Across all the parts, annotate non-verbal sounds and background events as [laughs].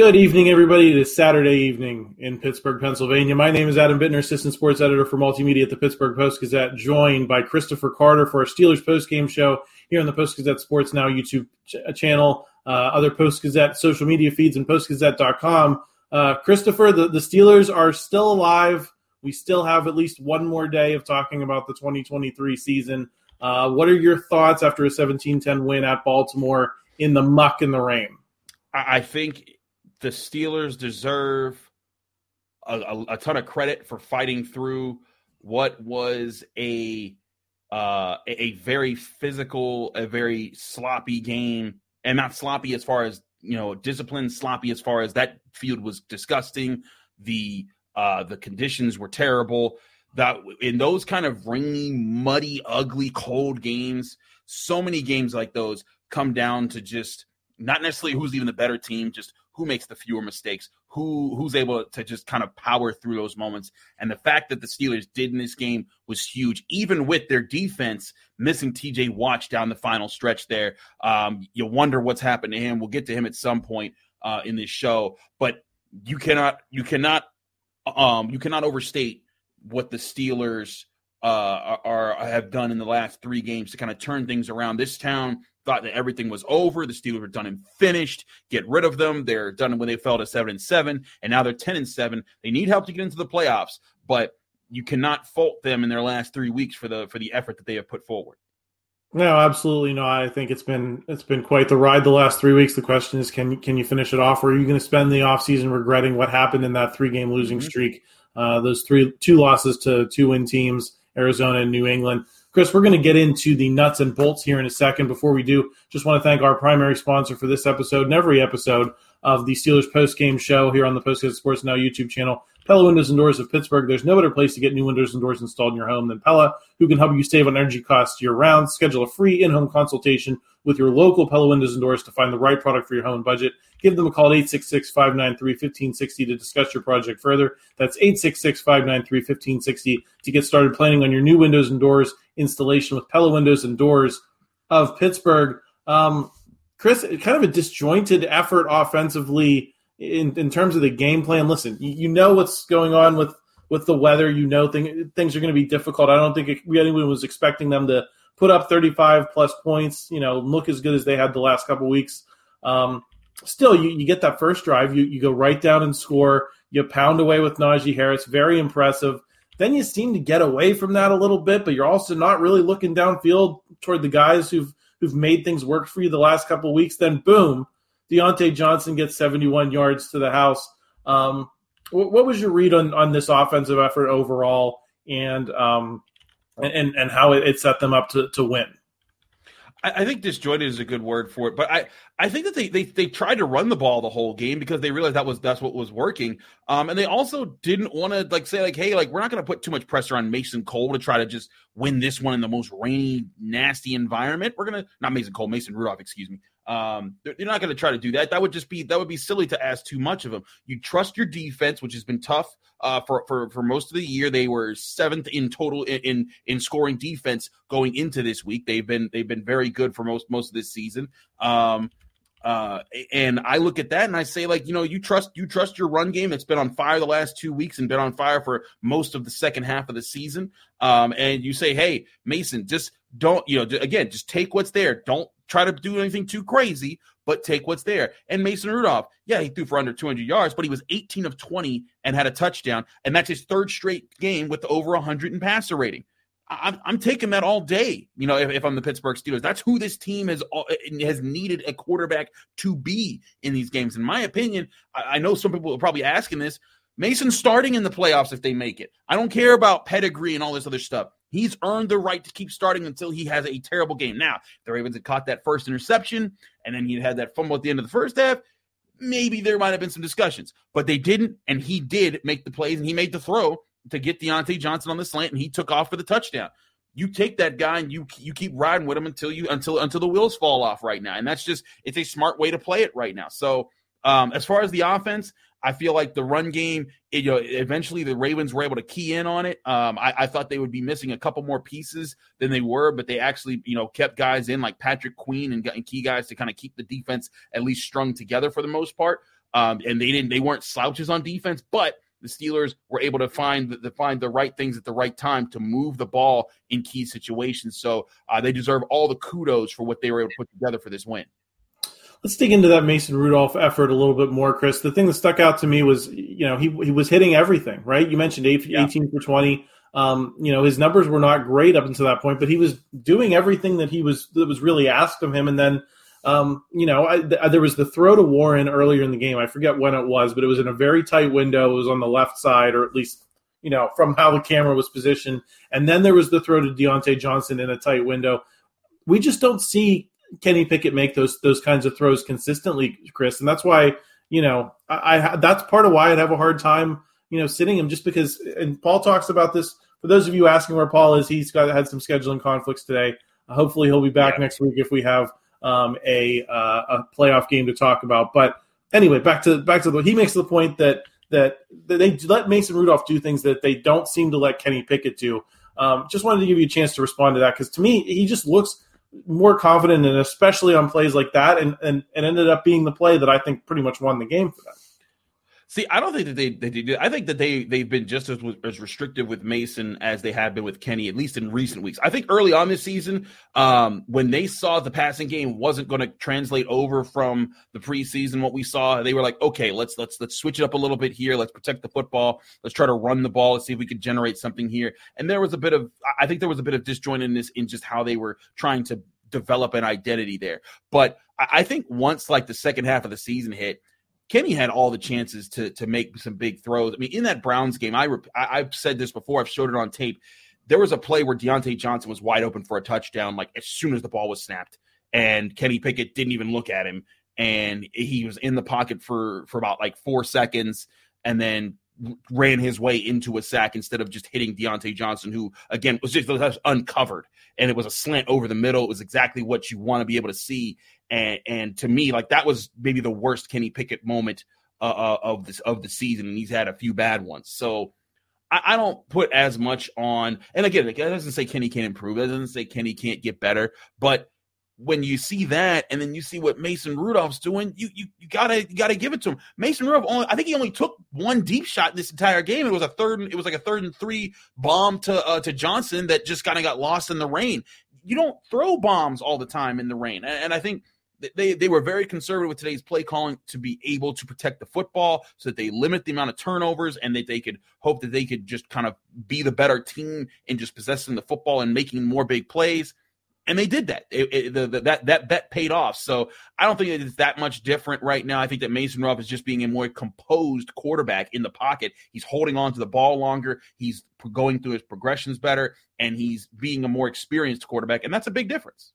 Good evening, everybody. It is Saturday evening in Pittsburgh, Pennsylvania. My name is Adam Bittner, assistant sports editor for multimedia at the Pittsburgh Post Gazette, joined by Christopher Carter for our Steelers post game show here on the Post Gazette Sports Now YouTube ch- channel, uh, other Post Gazette social media feeds, and postgazette.com. Uh, Christopher, the, the Steelers are still alive. We still have at least one more day of talking about the 2023 season. Uh, what are your thoughts after a 17 10 win at Baltimore in the muck and the rain? I think the Steelers deserve a, a, a ton of credit for fighting through what was a uh, a very physical, a very sloppy game, and not sloppy as far as you know, disciplined, sloppy as far as that field was disgusting. The uh, the conditions were terrible. That in those kind of rainy, muddy, ugly, cold games, so many games like those come down to just not necessarily who's even the better team, just who makes the fewer mistakes, who who's able to just kind of power through those moments. And the fact that the Steelers did in this game was huge, even with their defense missing TJ Watt down the final stretch there. Um, you wonder what's happened to him. We'll get to him at some point uh, in this show, but you cannot you cannot um, you cannot overstate what the Steelers uh, are, are have done in the last three games to kind of turn things around. This town thought that everything was over. The Steelers were done and finished. Get rid of them. They're done when they fell to seven and seven, and now they're ten and seven. They need help to get into the playoffs, but you cannot fault them in their last three weeks for the for the effort that they have put forward. No, absolutely not. I think it's been it's been quite the ride the last three weeks. The question is, can can you finish it off, or are you going to spend the offseason regretting what happened in that three game losing Mhm. streak? Uh, those three two losses to two win teams, Arizona and New England. Chris, we're going to get into the nuts and bolts here in a second. Before we do, just want to thank our primary sponsor for this episode and every episode of the Steelers post game show here on the Post Sports Now YouTube channel. Pella Windows and Doors of Pittsburgh. There's no better place to get new windows and doors installed in your home than Pella, who can help you save on energy costs year round. Schedule a free in home consultation with your local Pella Windows and Doors to find the right product for your home and budget. Give them a call at 866 593 1560 to discuss your project further. That's 866 593 1560 to get started planning on your new windows and doors installation with Pella Windows and Doors of Pittsburgh. Um, Chris, kind of a disjointed effort offensively in, in terms of the game plan. Listen, you, know what's going on with, with the weather. You know thing, things are going to be difficult. I don't think it, anyone was expecting them to put up 35 plus points, you know, look as good as they had the last couple weeks. Um, still, you, you get that first drive, you, you go right down and score. You pound away with Najee Harris. Very impressive. Then you seem to get away from that a little bit, but you're also not really looking downfield toward the guys who've who've made things work for you the last couple weeks. Then boom, Diontae Johnson gets 71 yards to the house. Um, what, what was your read on on this offensive effort overall, and um, and and how it, it set them up to to win? I, think disjointed is a good word for it, but I, I think that they, they they tried to run the ball the whole game because they realized that was that's what was working. Um, and they also didn't want to like say like, hey, like we're not going to put too much pressure on Mason Cole to try to just win this one in the most rainy, nasty environment. We're gonna not Mason Cole, Mason Rudolph, excuse me. Um, they're, not going to try to do that. That would just be that would be silly to ask too much of them. You trust your defense, which has been tough uh, for for for most of the year. They were seventh in total in, in in scoring defense going into this week. They've been they've been very good for most most of this season. Um, uh, and I look at that and I say, like, you know, you trust you trust your run game that's been on fire the last two weeks and been on fire for most of the second half of the season. Um, and you say, hey, Mason, just don't, you know, again, just take what's there. Don't try to do anything too crazy, but take what's there. And Mason Rudolph, yeah, he threw for under 200 yards, but he was 18 of 20 and had a touchdown, and that's his third straight game with over 100 in passer rating. I'm, I'm taking that all day. You know, if, if I'm the Pittsburgh Steelers, that's who this team has eh, eh, has needed a quarterback to be in these games. In my opinion, I, I know some people are probably asking this. Mason's starting in the playoffs if they make it. I don't care about pedigree and all this other stuff. He's earned the right to keep starting until he has a terrible game. Now, the Ravens had caught that first interception, and then he had that fumble at the end of the first half. Maybe there might have been some discussions, but they didn't, and he did make the plays and he made the throw to get Diontae Johnson on the slant, and he took off for the touchdown. You take that guy and you you keep riding with him until you until until the wheels fall off right now, and that's just it's a smart way to play it right now. So um, as far as the offense, I feel like the run game, it, you know, eventually the Ravens were able to key in on it. Um, I, I, thought they would be missing a couple more pieces than they were, but they actually, you know, kept guys in like Patrick Queen and, and key guys to kind of keep the defense at least strung together for the most part. Um, and they didn't, they weren't slouches on defense, but the Steelers were able to find the, to find the right things at the right time to move the ball in key situations. So uh, they deserve all the kudos for what they were able to put together for this win. Let's dig into that Mason Rudolph effort a little bit more, Chris. The thing that stuck out to me was, you know, he he was hitting everything, right? You mentioned 18 yeah. for 20. Um, you know, his numbers were not great up until that point, but he was doing everything that he was that was really asked of him. And then, um, you know, I, th- there was the throw to Warren earlier in the game. I forget when it was, but it was in a very tight window. It was on the left side, or at least you know from how the camera was positioned. And then there was the throw to Diontae Johnson in a tight window. We just don't see Kenny Pickett make those those kinds of throws consistently, Chris, and that's why you know I, I that's part of why I'd have a hard time you know sitting him just because. And Paul talks about this. For those of you asking where Paul is, he's got had some scheduling conflicts today. Hopefully, he'll be back yeah. next week if we have um, a uh, a playoff game to talk about. But anyway, back to back to the he makes the point that that, that they let Mason Rudolph do things that they don't seem to let Kenny Pickett do. Um, just wanted to give you a chance to respond to that because to me, he just looks more confident and especially on plays like that and, and, and ended up being the play that I think pretty much won the game for them. See, I don't think that they, they did. I think that they they've been just as as restrictive with Mason as they have been with Kenny, at least in recent weeks. I think early on this season, um, when they saw the passing game wasn't going to translate over from the preseason, what we saw, they were like, okay, let's let's let's switch it up a little bit here. Let's protect the football. Let's try to run the ball. Let's see if we can generate something here. And there was a bit of, I think there was a bit of disjointedness in just how they were trying to develop an identity there. But I think once like the second half of the season hit, Kenny had all the chances to to make some big throws. I mean, in that Browns game, I, I have said this before. I've showed it on tape. There was a play where Diontae Johnson was wide open for a touchdown, like as soon as the ball was snapped, and Kenny Pickett didn't even look at him, and he was in the pocket for for about like four seconds, and then ran his way into a sack instead of just hitting Diontae Johnson, who again was just uncovered, and it was a slant over the middle. It was exactly what you want to be able to see, and and to me, like that was maybe the worst Kenny Pickett moment uh, uh of this of the season, and he's had a few bad ones. So I, I don't put as much on. And again, it doesn't say Kenny can't improve. It doesn't say Kenny can't get better, but when you see that and then you see what Mason Rudolph's doing, you you, you gotta you gotta give it to him. Mason Rudolph only I think he only took one deep shot in this entire game. It was a third it was like a third and three bomb to uh, to Johnson that just kind of got lost in the rain. You don't throw bombs all the time in the rain, and, and I think they they were very conservative with today's play calling to be able to protect the football so that they limit the amount of turnovers and that they could hope that they could just kind of be the better team in just possessing the football and making more big plays and they did that. It, it, the, the, that that bet paid off. So I don't think it's that much different right now. I think that Mason Rudolph is just being a more composed quarterback in the pocket. He's holding on to the ball longer. He's going through his progressions better, and he's being a more experienced quarterback, and that's a big difference.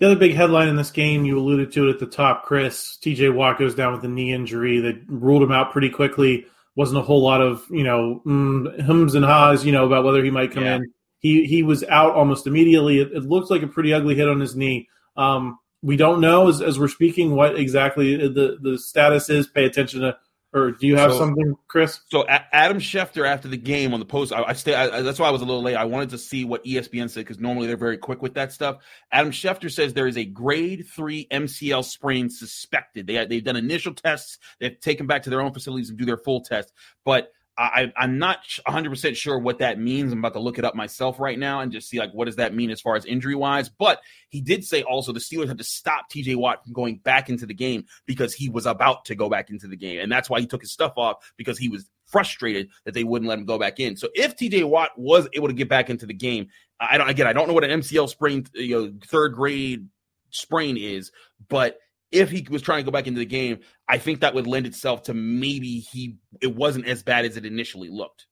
The other big headline in this game, you alluded to it at the top, Chris. TJ Watt goes down with a knee injury that ruled him out pretty quickly. Wasn't a whole lot of, you know, mm, hums and haws, you know, about whether he might come yeah. in he he was out almost immediately. It, it looked like a pretty ugly hit on his knee. Um, we don't know as, as we're speaking what exactly the the status is. Pay attention to. Or do you have so, something, Chris? So Adam Schefter after the game on the post, I, I stay. I, that's why I was a little late. I wanted to see what ESPN said because normally they're very quick with that stuff. Adam Schefter says there is a grade three MCL sprain suspected. They they've done initial tests. They've taken back to their own facilities and do their full test, but I, I'm not 100% sure what that means. I'm about to look it up myself right now and just see like what does that mean as far as injury wise. But he did say also the Steelers had to stop TJ Watt from going back into the game because he was about to go back into the game, and that's why he took his stuff off because he was frustrated that they wouldn't let him go back in. So if TJ Watt was able to get back into the game, I don't again I don't know what an MCL sprain, you know, third grade sprain is, but if he was trying to go back into the game, I think that would lend itself to maybe he it wasn't as bad as it initially looked.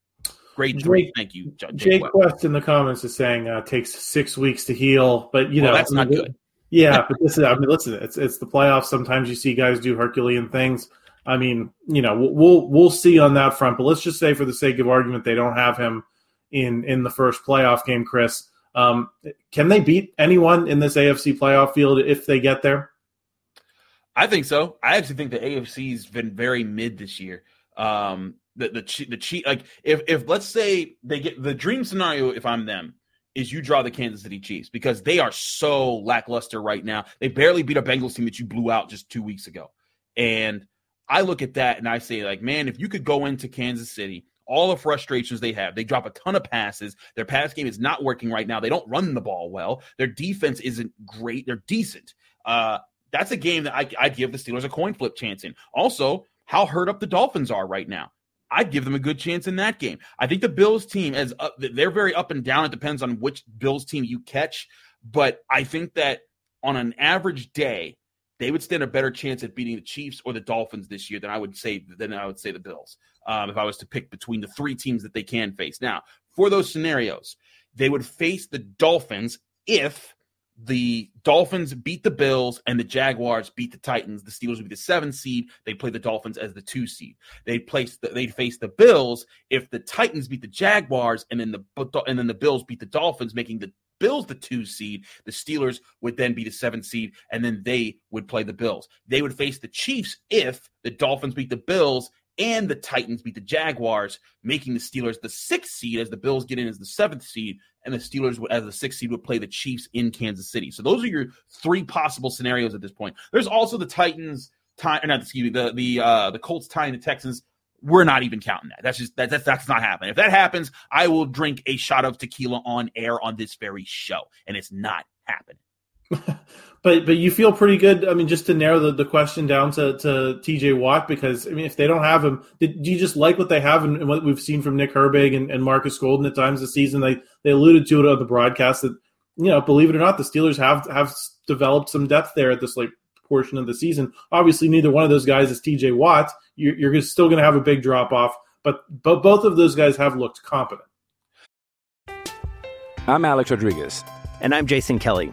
Great, Jake- Thank you, Jake Jake Quest in the comments is saying uh, takes six weeks to heal, but you Well, know that's not good. Yeah, but this is I mean, listen, it's it's the playoffs. Sometimes you see guys do Herculean things. I mean, you know, we'll we'll, we'll see on that front. But let's just say, for the sake of argument, they don't have him in in the first playoff game. Chris, um, can they beat anyone in this AFC playoff field if they get there? I think so. I actually think the AFC's been very mid this year. Um, the the the cheat like if if let's say they get the dream scenario if I'm them is you draw the Kansas City Chiefs because they are so lackluster right now. They barely beat a Bengals team that you blew out just two weeks ago, and I look at that and I say like, man, if you could go into Kansas City. All the frustrations they have. They drop a ton of passes. Their pass game is not working right now. They don't run the ball well. Their defense isn't great. They're decent. Uh, that's a game that I, I'd give the Steelers a coin flip chance in. Also, how hurt up the Dolphins are right now. I'd give them a good chance in that game. I think the Bills team, as up, they're very up and down. It depends on which Bills team you catch, but I think that on an average day, they would stand a better chance at beating the Chiefs or the Dolphins this year than I would say than I would say the Bills. Um, if I was to pick between the three teams that they can face now, for those scenarios, they would face the Dolphins if the Dolphins beat the Bills and the Jaguars beat the Titans. The Steelers would be the seven seed. They play the Dolphins as the two seed. They place the, they'd face the Bills if the Titans beat the Jaguars and then the and then the Bills beat the Dolphins, making the Bills the two seed. The Steelers would then be the seven seed, and then they would play the Bills. They would face the Chiefs if the Dolphins beat the Bills and the Titans beat the Jaguars, making the Steelers the sixth seed as the Bills get in as the seventh seed, and the Steelers as the sixth seed would play the Chiefs in Kansas City. So those are your three possible scenarios at this point. There's also the Titans tie, or not excuse me, the the uh, the Colts tying the Texans. We're not even counting that. That's just that, that's that's not happening. If that happens, I will drink a shot of tequila on air on this very show, and it's not happening. But but you feel pretty good. I mean, just to narrow the, the question down to, to TJ Watt, because I mean, if they don't have him, did, do you just like what they have and, and what we've seen from Nick Herbig and, and Marcus Golden at times this season? They they alluded to it on the broadcast that you know, believe it or not, the Steelers have have developed some depth there at this like portion of the season. Obviously, neither one of those guys is TJ Watt. You're, you're still going to have a big drop off, but but both of those guys have looked competent. I'm Alex Rodriguez. And I'm Jason Kelly.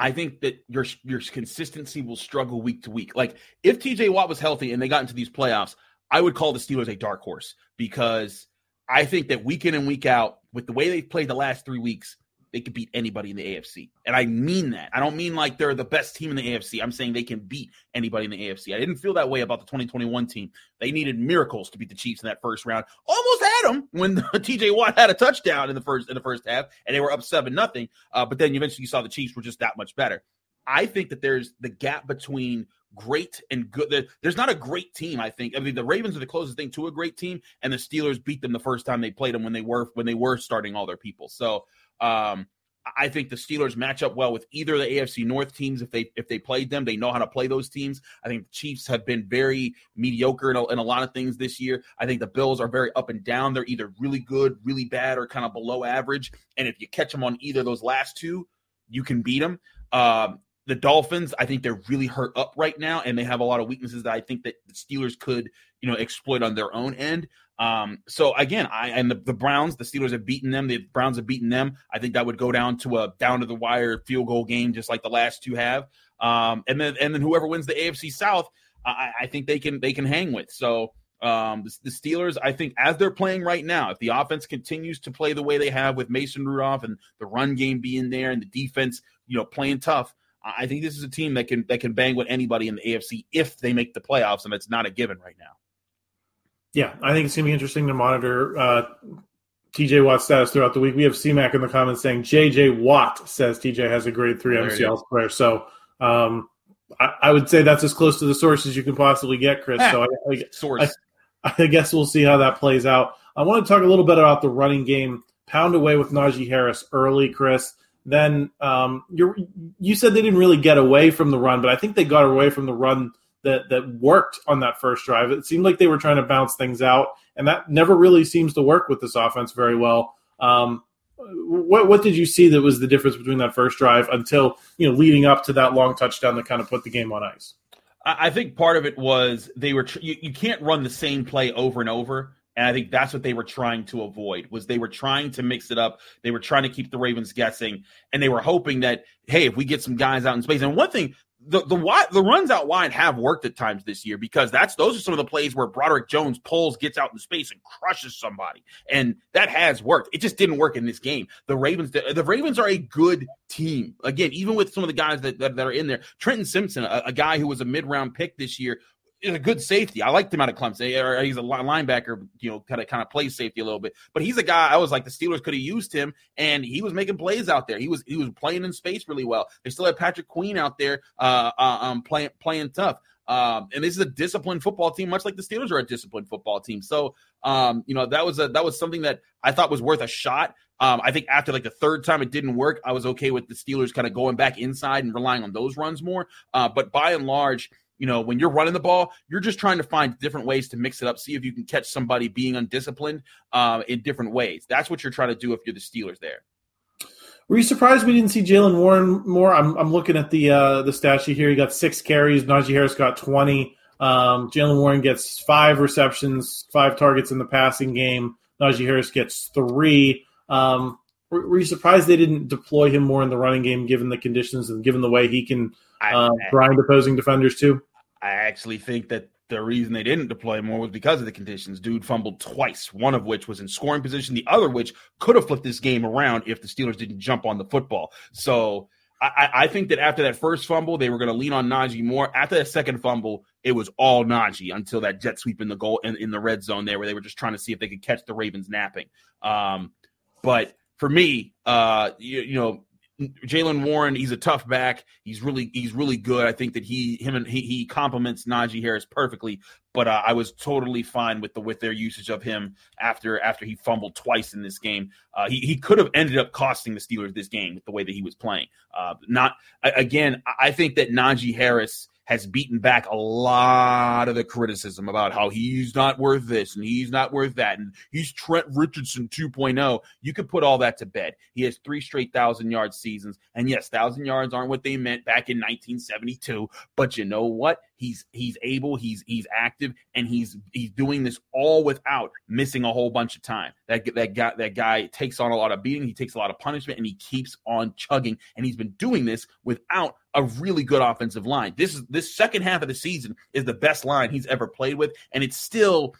I think that your your consistency will struggle week to week. Like if TJ Watt was healthy and they got into these playoffs, I would call the Steelers a dark horse because I think that week in and week out, with the way they've played the last three weeks, they could beat anybody in the AFC. And I mean that. I don't mean like they're the best team in the AFC. I'm saying they can beat anybody in the AFC. I didn't feel that way about the 2021 team. They needed miracles to beat the Chiefs in that first round. Almost had them when [laughs] TJ Watt had a touchdown in the first in the first half, and they were up seven nothing. Uh, but then eventually you saw the Chiefs were just that much better. I think that there's the gap between great and good. There's not a great team. I think. I mean, the Ravens are the closest thing to a great team, and the Steelers beat them the first time they played them when they were when they were starting all their people. So um, I think the Steelers match up well with either the AFC North teams if they if they played them. They know how to play those teams. I think the Chiefs have been very mediocre in a, in a lot of things this year. I think the Bills are very up and down. They're either really good, really bad, or kind of below average. And if you catch them on either of those last two, you can beat them. Um, the Dolphins, I think they're really hurt up right now, and they have a lot of weaknesses that I think that the Steelers could, you know, exploit on their own end. Um, so again, I and the, the Browns, the Steelers have beaten them. The Browns have beaten them. I think that would go down to a down to the wire field goal game, just like the last two have. Um, and then and then whoever wins the AFC South, I, I think they can they can hang with. So um, the, the Steelers, I think, as they're playing right now, if the offense continues to play the way they have with Mason Rudolph and the run game being there and the defense, you know, playing tough, I think this is a team that can that can bang with anybody in the AFC if they make the playoffs, and it's not a given right now. Yeah, I think it's going to be interesting to monitor uh, TJ Watt's status throughout the week. We have CMAC in the comments saying JJ Watt says TJ has a grade three There it MCL player. So um, I, I would say that's as close to the source as you can possibly get, Chris. So I, I, Source. I guess we'll see how that plays out. I want to talk a little bit about the running game. Pound away with Najee Harris early, Chris. Then um, you you said they didn't really get away from the run, but I think they got away from the run that that worked on that first drive. It seemed like they were trying to bounce things out, and that never really seems to work with this offense very well. Um, what what did you see that was the difference between that first drive until you know leading up to that long touchdown that kind of put the game on ice? I think part of it was they were. Tr- you, you can't run the same play over and over. And I think that's what they were trying to avoid was they were trying to mix it up. They were trying to keep the Ravens guessing, and they were hoping that hey, if we get some guys out in space. And one thing the the wide, the runs out wide have worked at times this year because that's those are some of the plays where Broderick Jones pulls, gets out in space, and crushes somebody, and that has worked. It just didn't work in this game. The Ravens, the, Ravens are a good team. Again, even with some of the guys that that, that are in there, Trenton Simpson, a, a guy who was a mid round pick this year, is a good safety. I liked him out of Clemson. He's a linebacker, you know, kind of kind of plays safety a little bit. But he's a guy I was like the Steelers could have used him, and he was making plays out there. He was he was playing in space really well. They still had Patrick Queen out there, uh, uh um, playing playing tough. Um, and this is a disciplined football team, much like the Steelers are a disciplined football team. So, um, you know, that was a that was something that I thought was worth a shot. Um, I think after like the third time it didn't work, I was okay with the Steelers kind of going back inside and relying on those runs more. Uh, but by and large, you know, when you're running the ball, you're just trying to find different ways to mix it up, see if you can catch somebody being undisciplined uh, in different ways. That's what you're trying to do if you're the Steelers there. Were you surprised we didn't see Jaylen Warren more? I'm, I'm looking at the uh, the stat sheet here. He got six carries. Najee Harris got 20. Um, Jaylen Warren gets five receptions, five targets in the passing game. Najee Harris gets three. Um, were, were, you surprised they didn't deploy him more in the running game, given the conditions and given the way he can uh, grind opposing defenders too? I actually think that the reason they didn't deploy more was because of the conditions. Dude fumbled twice, one of which was in scoring position, the other which could have flipped this game around if the Steelers didn't jump on the football. So I, I think that after that first fumble, they were going to lean on Najee more. After that second fumble, it was all Najee until that jet sweep in the goal in, in the red zone there, where they were just trying to see if they could catch the Ravens napping. Um, but for me, uh, you, you know, Jaylen Warren, he's a tough back. He's really he's really good. I think that he him and he, he complements Najee Harris perfectly. But uh, I was totally fine with the with their usage of him after after he fumbled twice in this game. Uh, he he could have ended up costing the Steelers this game with the way that he was playing. Uh, not again. I think that Najee Harris has beaten back a lot of the criticism about how he's not worth this and he's not worth that and he's Trent Richardson 2.0. You could put all that to bed. He has three straight thousand yard seasons. And yes, thousand yards aren't what they meant back in 1972. But you know what? He's he's able, he's he's active, and he's he's doing this all without missing a whole bunch of time. That that guy that guy takes on a lot of beating, he takes a lot of punishment, and he keeps on chugging. And he's been doing this without a really good offensive line. This is this second half of the season is the best line he's ever played with, and it's still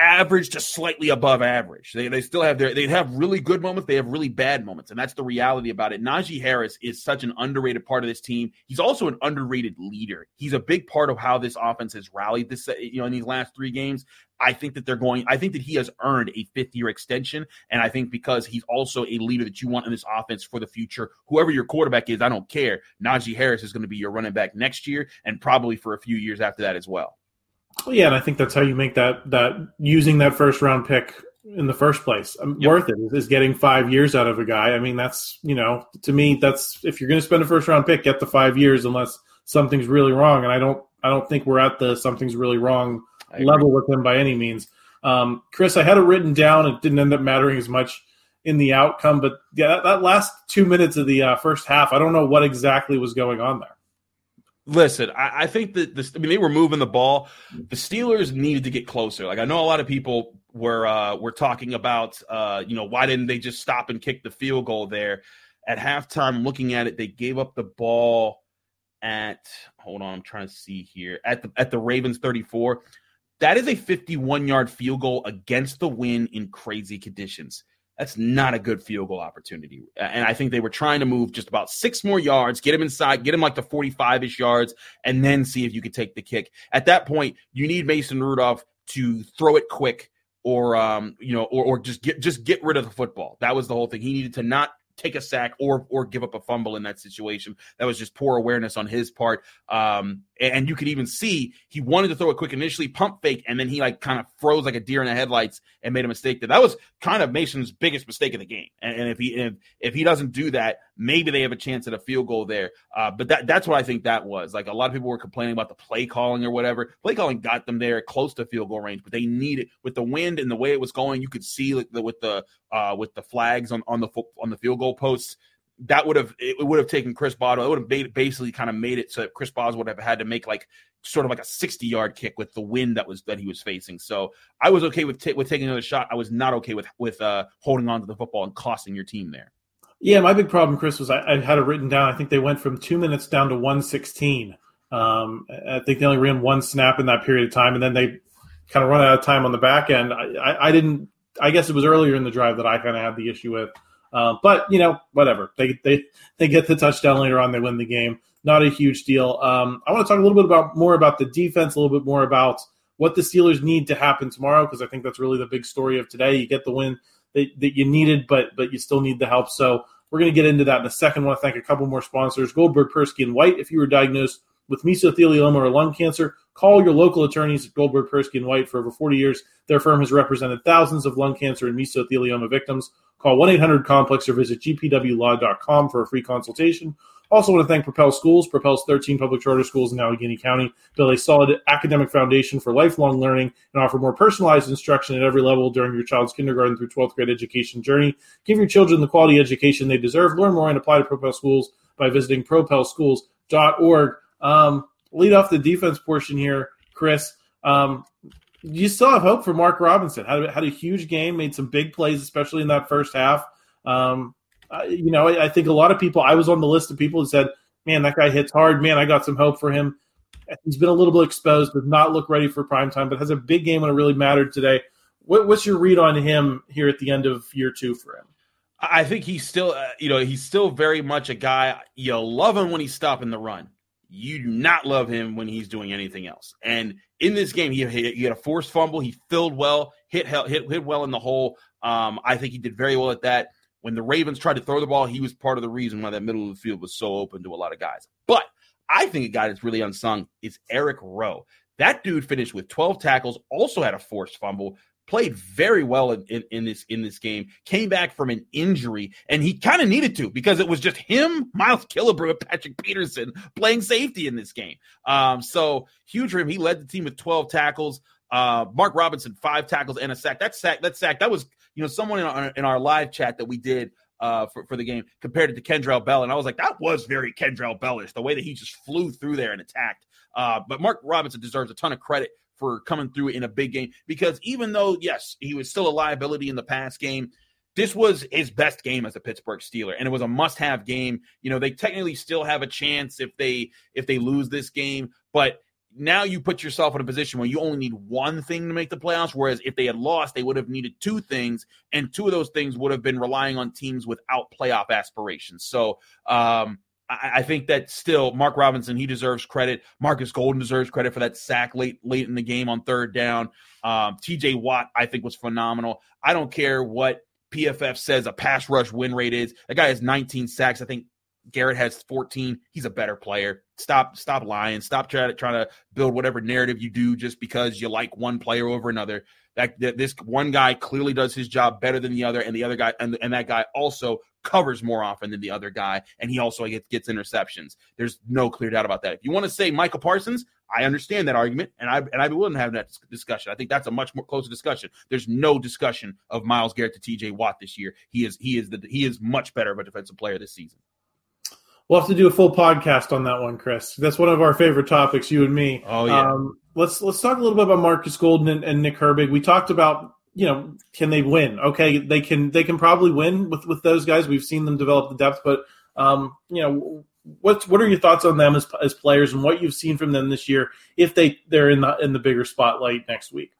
average to slightly above average. They, they still have their they have really good moments, they have really bad moments, and that's the reality about it. Najee Harris is such an underrated part of this team. He's also an underrated leader. He's a big part of how this offense has rallied this you know in these last 3 games. I think that they're going I think that he has earned a fifth year extension and I think because he's also a leader that you want in this offense for the future. Whoever your quarterback is, I don't care. Najee Harris is going to be your running back next year and probably for a few years after that as well. Well, yeah, and I think that's how you make that that using that first round pick in the first place um, yep. worth it is getting five years out of a guy. I mean, that's you know to me that's if you're going to spend a first round pick, get the five years unless something's really wrong. And I don't I don't think we're at the something's really wrong level with him by any means. Um, Chris, I had it written down. It didn't end up mattering as much in the outcome, but yeah, that, that last two minutes of the uh, first half, I don't know what exactly was going on there. Listen, I, I think that this. I mean, they were moving the ball. The Steelers needed to get closer. Like I know a lot of people were uh, were talking about, uh, you know, why didn't they just stop and kick the field goal there at halftime? Looking at it, they gave up the ball at. Hold on, I'm trying to see here at the at the Ravens 34. That is a 51 yard field goal against the wind in crazy conditions that's not a good field goal opportunity. And I think they were trying to move just about six more yards, get him inside, get him like the 45 ish yards, and then see if you could take the kick. At that point, you need Mason Rudolph to throw it quick or um, you know, or, or just get just get rid of the football. That was the whole thing. He needed to not take a sack or or give up a fumble in that situation. That was just poor awareness on his part. Um, and you could even see he wanted to throw it quick initially, pump fake, and then he like kind of froze like a deer in the headlights and made a mistake. That that was kind of Mason's biggest mistake of the game. And, and if he if, if he doesn't do that, maybe they have a chance at a field goal there. Uh, but that that's what I think that was. Like a lot of people were complaining about the play calling or whatever. Play calling got them there close to field goal range, but they needed with the wind and the way it was going. You could see like the, with the uh, with the flags on on the on the field goal posts that would have it would have taken Chris Boswell. It would have basically kind of made it so Chris Boswell would have had to make like sort of like a 60 yard kick with the wind that was that he was facing. So I was okay with t- with taking another shot. I was not okay with with uh, holding on to the football and costing your team there. Yeah, my big problem, Chris, was I, I had it written down. I think they went from two minutes down to 116. Um, I think they only ran one snap in that period of time, and then they kind of run out of time on the back end. I, I, I didn't. I guess it was earlier in the drive that I kind of had the issue with. Uh, but you know, whatever. They they they get the touchdown later on. They win the game. Not a huge deal. Um, I want to talk a little bit about more about the defense, a little bit more about what the Steelers need to happen tomorrow, because I think that's really the big story of today. You get the win that, that you needed, but but you still need the help. So we're going to get into that in a second. I want to thank a couple more sponsors: Goldberg, Persky, and White. If you were diagnosed with mesothelioma or lung cancer, call your local attorneys at Goldberg, Persky, and White. For over 40 years, their firm has represented thousands of lung cancer and mesothelioma victims. Call 1 800 Complex or visit gpwlaw.com for a free consultation. Also, want to thank Propel Schools. Propel's 13 public charter schools in Allegheny County build a solid academic foundation for lifelong learning and offer more personalized instruction at every level during your child's kindergarten through 12th grade education journey. Give your children the quality education they deserve. Learn more and apply to Propel Schools by visiting propelschools.org. Um, lead off the defense portion here, Chris. Um, you still have hope for Mark Robinson. Had, had a huge game, made some big plays, especially in that first half. Um, uh, you know, I, I, think a lot of people. I was on the list of people who said, "Man, that guy hits hard. Man, I got some hope for him." He's been a little bit exposed, does not look ready for prime time, but has a big game when it really mattered today. What, what's your read on him here at the end of year two for him? I think he's still, uh, you know, he's still very much a guy you love him when he's stopping the run you do not love him when he's doing anything else. And in this game, he, he, had a forced fumble. He filled well, hit hit hit well in the hole. Um, I think he did very well at that. When the Ravens tried to throw the ball, he was part of the reason why that middle of the field was so open to a lot of guys. But I think a guy that's really unsung is Eric Rowe. That dude finished with 12 tackles, also had a forced fumble, played very well in, in, in, this in this game. Came back from an injury, and he kind of needed to because it was just him, Miles Killebrew, and Patrick Peterson playing safety in this game. Um, so huge for him. He led the team with 12 tackles. Uh, Mark Robinson, five tackles and a sack. That sack, that sack, that was you know someone in our, in our live chat that we did uh, for, for the game compared it to Kendrell Bell. And I was like, that was very Kendrell Bellish, the way that he just flew through there and attacked. Uh, but Mark Robinson deserves a ton of credit for coming through in a big game. Because even though yes he was still a liability in the past game this was his best game as a Pittsburgh Steeler and it was a must-have game. You know they technically still have a chance if they if they lose this game but now you put yourself in a position where you only need one thing to make the playoffs whereas if they had lost they would have needed two things and two of those things would have been relying on teams without playoff aspirations. So um I, I think that still Mark Robinson he deserves credit. Marcus Golden deserves credit for that sack late late in the game on third down. Um, T.J. Watt I think was phenomenal. I don't care what PFF says a pass rush win rate is. That guy has 19 sacks. I think Garrett has 14. He's a better player. Stop, stop lying. Stop trying to trying to build whatever narrative you do just because you like one player over another. That, that this one guy clearly does his job better than the other, and the other guy and, and that guy also covers more often than the other guy, and he also gets, gets interceptions. There's no clear doubt about that. If you want to say Micah Parsons, I understand that argument, and I and I'd be willing to have that discussion. I think that's a much more closer discussion. There's no discussion of Myles Garrett to T.J. Watt this year. He is he is the he is much better of a defensive player this season. We'll have to do a full podcast on that one, Chris. That's one of our favorite topics, you and me. Oh yeah. Um, let's let's talk a little bit about Marcus Golden and, and Nick Herbig. We talked about you know, can they win? Okay, they can they can probably win with with those guys. We've seen them develop the depth, but um, you know, what what are your thoughts on them as as players and what you've seen from them this year? If they they're in the in the bigger spotlight next week,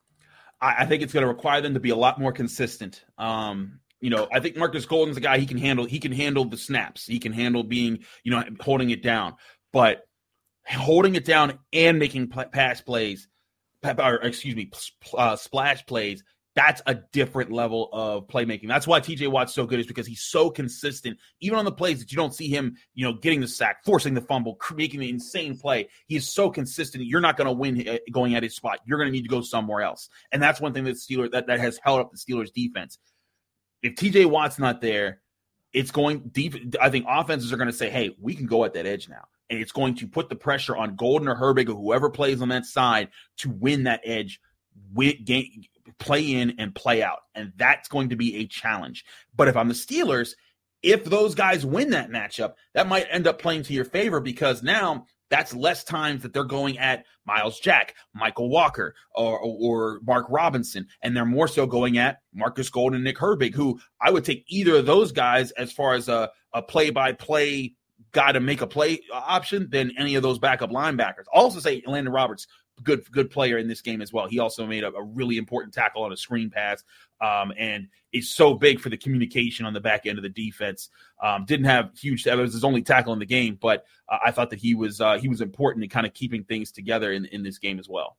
I, I think it's going to require them to be a lot more consistent. Um, you know, I think Marcus Golden's a guy he can handle. He can handle the snaps. He can handle being you know holding it down, but holding it down and making pass plays, or excuse me, uh, splash plays that's a different level of playmaking. That's why TJ Watt's so good is because he's so consistent, even on the plays that you don't see him, you know, getting the sack, forcing the fumble, making the insane play. He is so consistent. You're not going to win uh, going at his spot. You're going to need to go somewhere else. And that's one thing that Steeler that, that has held up the Steelers defense. If TJ Watt's not there, it's going deep. I think offenses are going to say, "Hey, we can go at that edge now." And it's going to put the pressure on Golden or Herbig or whoever plays on that side to win that edge, win, gain, play in and play out. And that's going to be a challenge. But if I'm the Steelers, if those guys win that matchup, that might end up playing to your favor because now that's less times that they're going at Myles Jack, Mykal Walker, or, or Mark Robinson, and they're more so going at Marcus Golden, Nick Herbig, who I would take either of those guys as far as a, a play-by-play guy to make a play option than any of those backup linebackers. I'll also say Elandon Roberts good good player in this game as well. He also made a, a really important tackle on a screen pass, um, and is so big for the communication on the back end of the defense. Um, didn't have huge. It was his only tackle in the game, but uh, I thought that he was uh, he was important in kind of keeping things together in in this game as well.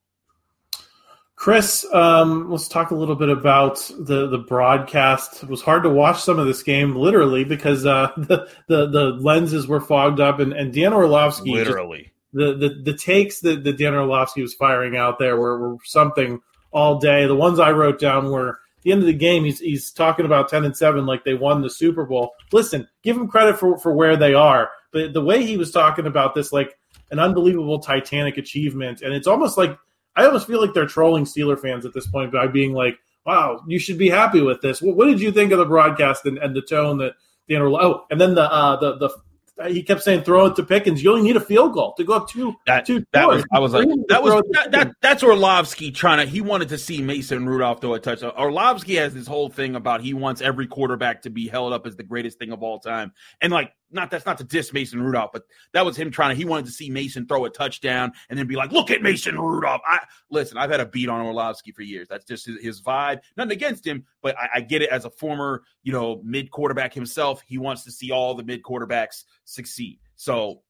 Chris, um, let's talk a little bit about the, the broadcast. It was hard to watch some of this game, literally, because uh, [laughs] the, the, the lenses were fogged up, and, and Dan Orlovsky literally the, the the takes that, that Dan Orlovsky was firing out there were, were something all day. The ones I wrote down were at the end of the game, he's he's talking about ten and seven like they won the Super Bowl. Listen, give him credit for, for where they are. But the way he was talking about this like an unbelievable Titanic achievement, and it's almost like I almost feel like they're trolling Steeler fans at this point by being like, "Wow, you should be happy with this." What, what did you think of the broadcast and, and the tone that Dan? Oh, and then the uh, the the he kept saying throw it to Pickens. You only need a field goal to go up two. That, two that was I was like that was that, that, that's Orlovsky trying to he wanted to see Mason Rudolph throw a touchdown. Orlovsky has this whole thing about he wants every quarterback to be held up as the greatest thing of all time. And like not that's not to diss Mason Rudolph, but that was him trying to he wanted to see Mason throw a touchdown and then be like, look at Mason Rudolph. I listen, I've had a beat on Orlovsky for years. That's just his, his vibe. Nothing against him, but I, I get it as a former, you know, mid quarterback himself. He wants to see all the mid quarterbacks succeed. So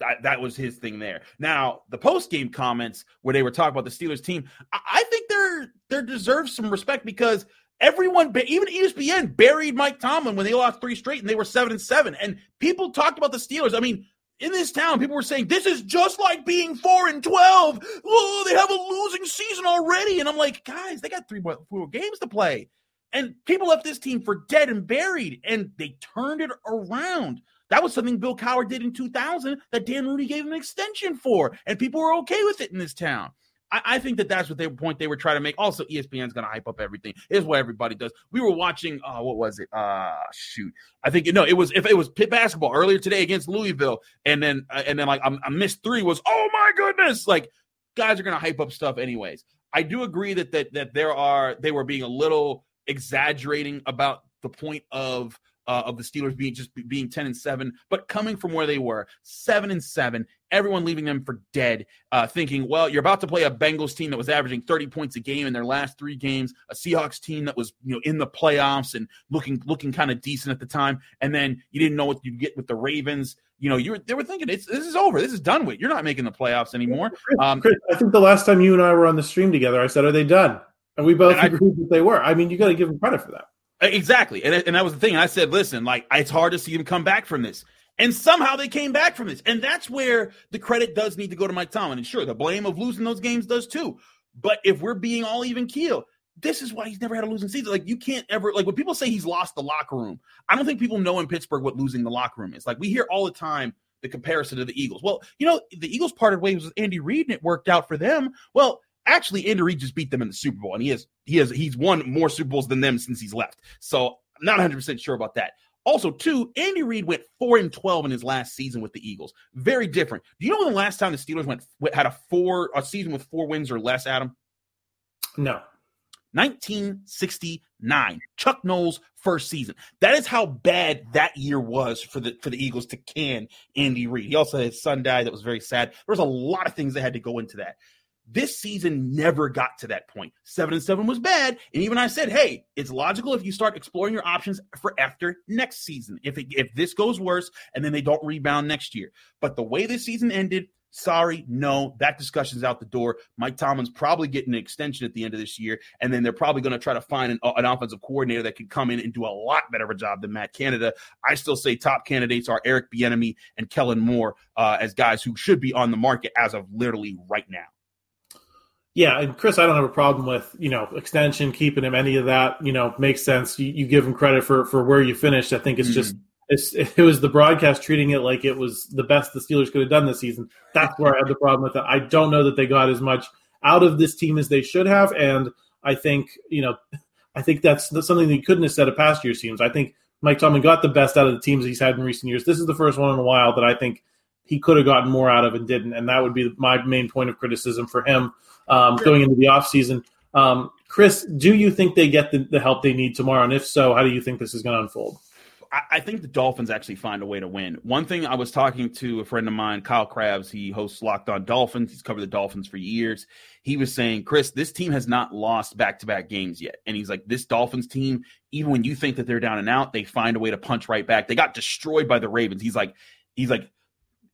that, that was his thing there. Now, the post game comments where they were talking about the Steelers team, I, I think they're they're deserves some respect because everyone, even ESPN, buried Mike Tomlin when they lost three straight and they were seven and seven. And people talked about the Steelers. I mean, in this town, people were saying this is just like being four and twelve. Oh, they have a losing season already, and I'm like, guys, they got three more, four games to play, and people left this team for dead and buried, and they turned it around. That was something Bill Cowher did in 2000 that Dan Rooney gave him an extension for, and people were okay with it in this town. I, I think that that's what they point they were trying to make. Also, ESPN's going to hype up everything. Is what everybody does. We were watching. Uh, what was it? Uh shoot. I think no, it was if it was Pitt basketball earlier today against Louisville, and then uh, and then like I, I missed three was oh my goodness like guys are going to hype up stuff anyways. I do agree that that that there are they were being a little exaggerating about the point of uh, of the Steelers being just being 10 and 7, but coming from where they were 7 and 7, everyone leaving them for dead, uh, thinking, well, you're about to play a Bengals team that was averaging 30 points a game in their last three games, a Seahawks team that was you know in the playoffs and looking looking kind of decent at the time, and then you didn't know what you'd get with the Ravens. You know, you were they were thinking it's this is over, this is done with. You're not making the playoffs anymore. [laughs] Um, Chris, I think the last time you and I were on the stream together, I said, "Are they done?" And we both and agreed I, that they were. I mean, you got to give them credit for that. Exactly. And, and that was the thing. I said, listen, like, it's hard to see them come back from this. And somehow they came back from this. And that's where the credit does need to go to Mike Tomlin. And sure, the blame of losing those games does too. But if we're being all even keel, this is why he's never had a losing season. Like, you can't ever, like, when people say he's lost the locker room, I don't think people know in Pittsburgh what losing the locker room is. Like, we hear all the time the comparison to the Eagles. Well, you know, the Eagles parted ways with Andy Reid and it worked out for them. Well, actually, Andy Reid just beat them in the Super Bowl, and he has he has he's won more Super Bowls than them since he's left. So I'm not 100% sure about that. Also, two, Andy Reid went 4 and 12 in his last season with the Eagles. Very different. Do you know when the last time the Steelers went had a four a season with four wins or less, Adam? No. 1969. Chuck Noll's first season. That is how bad that year was for the for the Eagles to can Andy Reid. He also had his son die. That was very sad. There was a lot of things that had to go into that. This season never got to that point. Seven and seven was bad, and even I said, "Hey, it's logical if you start exploring your options for after next season. If it, if this goes worse, and then they don't rebound next year." But the way this season ended, Sorry, no, that discussion's out the door. Mike Tomlin's probably getting an extension at the end of this year, and then they're probably going to try to find an, an, offensive coordinator that can come in and do a lot better of a job than Matt Canada. I still say top candidates are Eric Bieniemy and Kellen Moore uh, as guys who should be on the market as of literally right now. Yeah, and Chris, I don't have a problem with you know extension, keeping him. Any of that, you know, makes sense. You, you give him credit for for where you finished. I think it's mm-hmm. just it's, [laughs] it was the broadcast treating it like it was the best the Steelers could have done this season. That's where I had the problem with it. I don't know that they got as much out of this team as they should have, and I think you know, [laughs] I think that's, that's something that he couldn't have said of past year's teams. I think Mike Tomlin got the best out of the teams he's had in recent years. This is the first one in a while that I think he could have gotten more out of and didn't, and that would be my main point of criticism for him um, going into the offseason. Um, Chris, do you think they get the, the help they need tomorrow? And if so, how do you think this is going to unfold? I, think the Dolphins actually find a way to win. One thing I was talking to a friend of mine, Kyle Crabbs, he hosts Locked On Dolphins. He's covered the Dolphins for years. He was saying, Chris, this team has not lost back to back games yet. And he's like, this Dolphins team, even when you think that they're down and out, they find a way to punch right back. They got destroyed by the Ravens. He's like, he's like,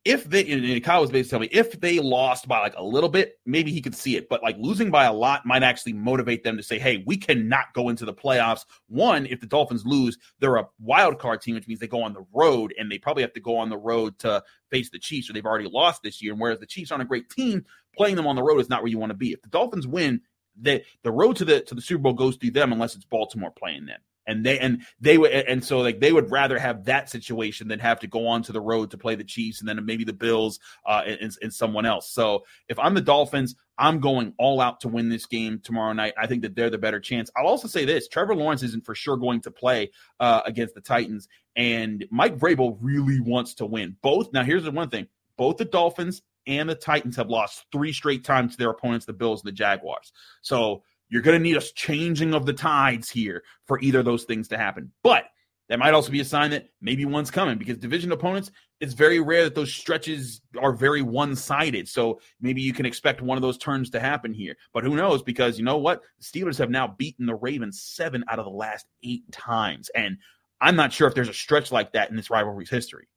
if they and Kyle was basically telling me if they lost by like a little bit, maybe he could see it. But like losing by a lot might actually motivate them to say, hey, we cannot go into the playoffs. One, if the Dolphins lose, they're a wild card team, which means they go on the road and they probably have to go on the road to face the Chiefs, or they've already lost this year. And whereas the Chiefs aren't a great team, playing them on the road is not where you want to be. If the Dolphins win, the the road to the to the Super Bowl goes through them unless it's Baltimore playing them and they and they would and so like they would rather have that situation than have to go on to the road to play the Chiefs and then maybe the Bills uh, and, and someone else. So if I'm the Dolphins, I'm going all out to win this game tomorrow night. I think that they're the better chance. I'll also say this: Trevor Lawrence isn't for sure going to play uh, against the Titans, and Mike Vrabel really wants to win. Both now, here's the one thing: both the Dolphins and the Titans have lost three straight times to their opponents, the Bills and the Jaguars. So you're going to need a changing of the tides here for either of those things to happen. But that might also be a sign that maybe one's coming because division opponents, it's very rare that those stretches are very one sided. So maybe you can expect one of those turns to happen here. But who knows? Because you know what? The Steelers have now beaten the Ravens seven out of the last eight times. And I'm not sure if there's a stretch like that in this rivalry's history.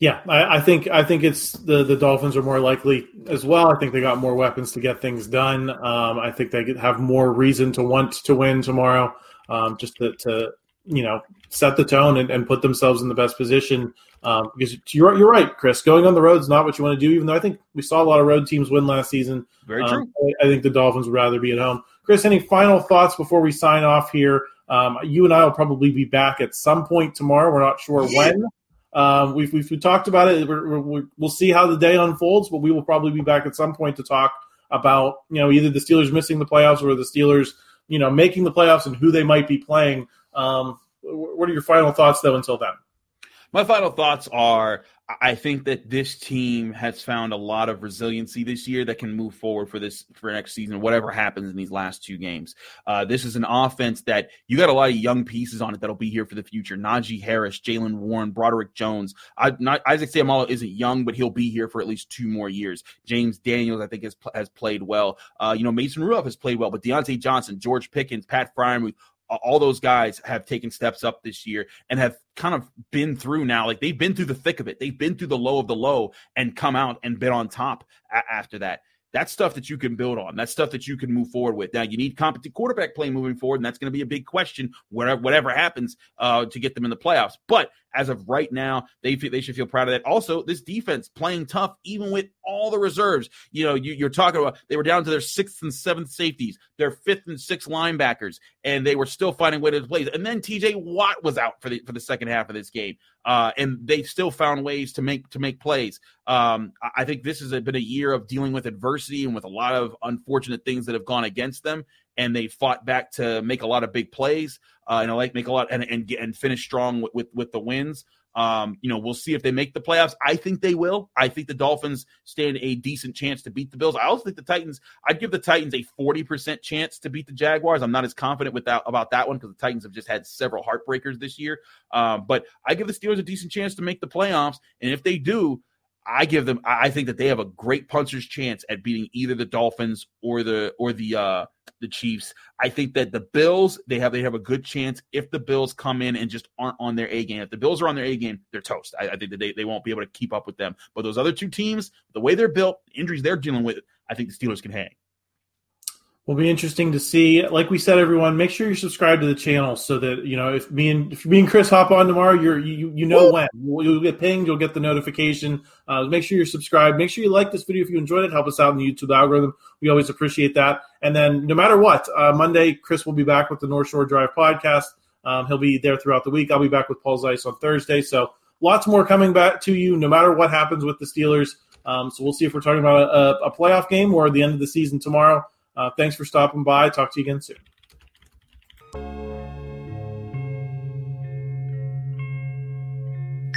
Yeah, I, I, think I think it's the the Dolphins are more likely as well. I think they got more weapons to get things done. Um, I think they have more reason to want to win tomorrow, um, just to, to, you know set the tone and, and, put themselves in the best position. Um, because you're you're right, Chris. Going on the road is not what you want to do. Even though I think we saw a lot of road teams win last season. Very um, true. I, I, think the Dolphins would rather be at home. Chris, any final thoughts before we sign off here? Um, you and I will probably be back at some point tomorrow. We're not sure when. Um, we've, we've, we've, talked about it. we will see how the day unfolds, but we will probably be back at some point to talk about you know either the Steelers missing the playoffs or the Steelers you know making the playoffs and who they might be playing. Um, what are your final thoughts though until then? My final thoughts are I think that this team has found a lot of resiliency this year that can move forward for this for next season, whatever happens in these last two games. Uh, this is an offense that you got a lot of young pieces on it that'll be here for the future. Najee Harris, Jaylen Warren, Broderick Jones. I, not, Isaac Seumalo isn't young, but he'll be here for at least two more years. James Daniels, I think, has has played well. Uh, you know, Mason Rudolph has played well, but Diontae Johnson, George Pickens, Pat Freiermuth, all those guys have taken steps up this year and have kind of been through now. Like they've been through the thick of it. They've been through the low of the low and come out and been on top a- after that. That's stuff that you can build on. That's stuff that you can move forward with. Now you need competent quarterback play moving forward, and that's going to be a big question whatever whatever happens uh, to get them in the playoffs. But as of right now, they feel, they should feel proud of that. Also, this defense playing tough, even with all the reserves. You know, you, are talking about they were down to their sixth and seventh safeties, their fifth and sixth linebackers, and they were still finding ways to play. And then T.J. Watt was out for the for the second half of this game, uh, and they still found ways to make to make plays. Um, I think this has been a year of dealing with adversity and with a lot of unfortunate things that have gone against them and they fought back to make a lot of big plays uh, and like make a lot and and, and finish strong with, with, with the wins. Um, you know, we'll see if they make the playoffs. I think they will. I think the Dolphins stand a decent chance to beat the Bills. I also think the Titans. I'd give the Titans a forty percent chance to beat the Jaguars. I'm not as confident with that about that one because the Titans have just had several heartbreakers this year. Um, but I give the Steelers a decent chance to make the playoffs, and if they do, I give them. I think that they have a great puncher's chance at beating either the Dolphins or the or the uh, the Chiefs. I think that the Bills they have they have a good chance if the Bills come in and just aren't on their A game. If the Bills are on their A game, they're toast. I, I think that they, they won't be able to keep up with them. But those other two teams, the way they're built, injuries they're dealing with, I think the Steelers can hang will be interesting to see. Like we said, everyone, make sure you subscribe to the channel so that you know if me and if me and Chris hop on tomorrow, you're you you know when you'll, get pinged, you'll get the notification. Uh, make sure you're subscribed. Make sure you like this video if you enjoyed it. Help us out in the YouTube algorithm. We always appreciate that. And then no matter what, uh, Monday Chris will be back with the North Shore Drive podcast. Um, he'll be there throughout the week. I'll be back with Paul Zeise on Thursday. So lots more coming back to you, no matter what happens with the Steelers. Um, so we'll see if we're talking about a, a playoff game or the end of the season tomorrow. Uh, thanks for stopping by. Talk to you again soon.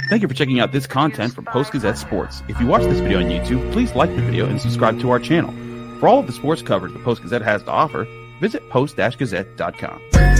Thank you for checking out this content from Post Gazette Sports. If you watch this video on YouTube, please like the video and subscribe to our channel. For all of the sports coverage the Post Gazette has to offer, visit post-gazette.com.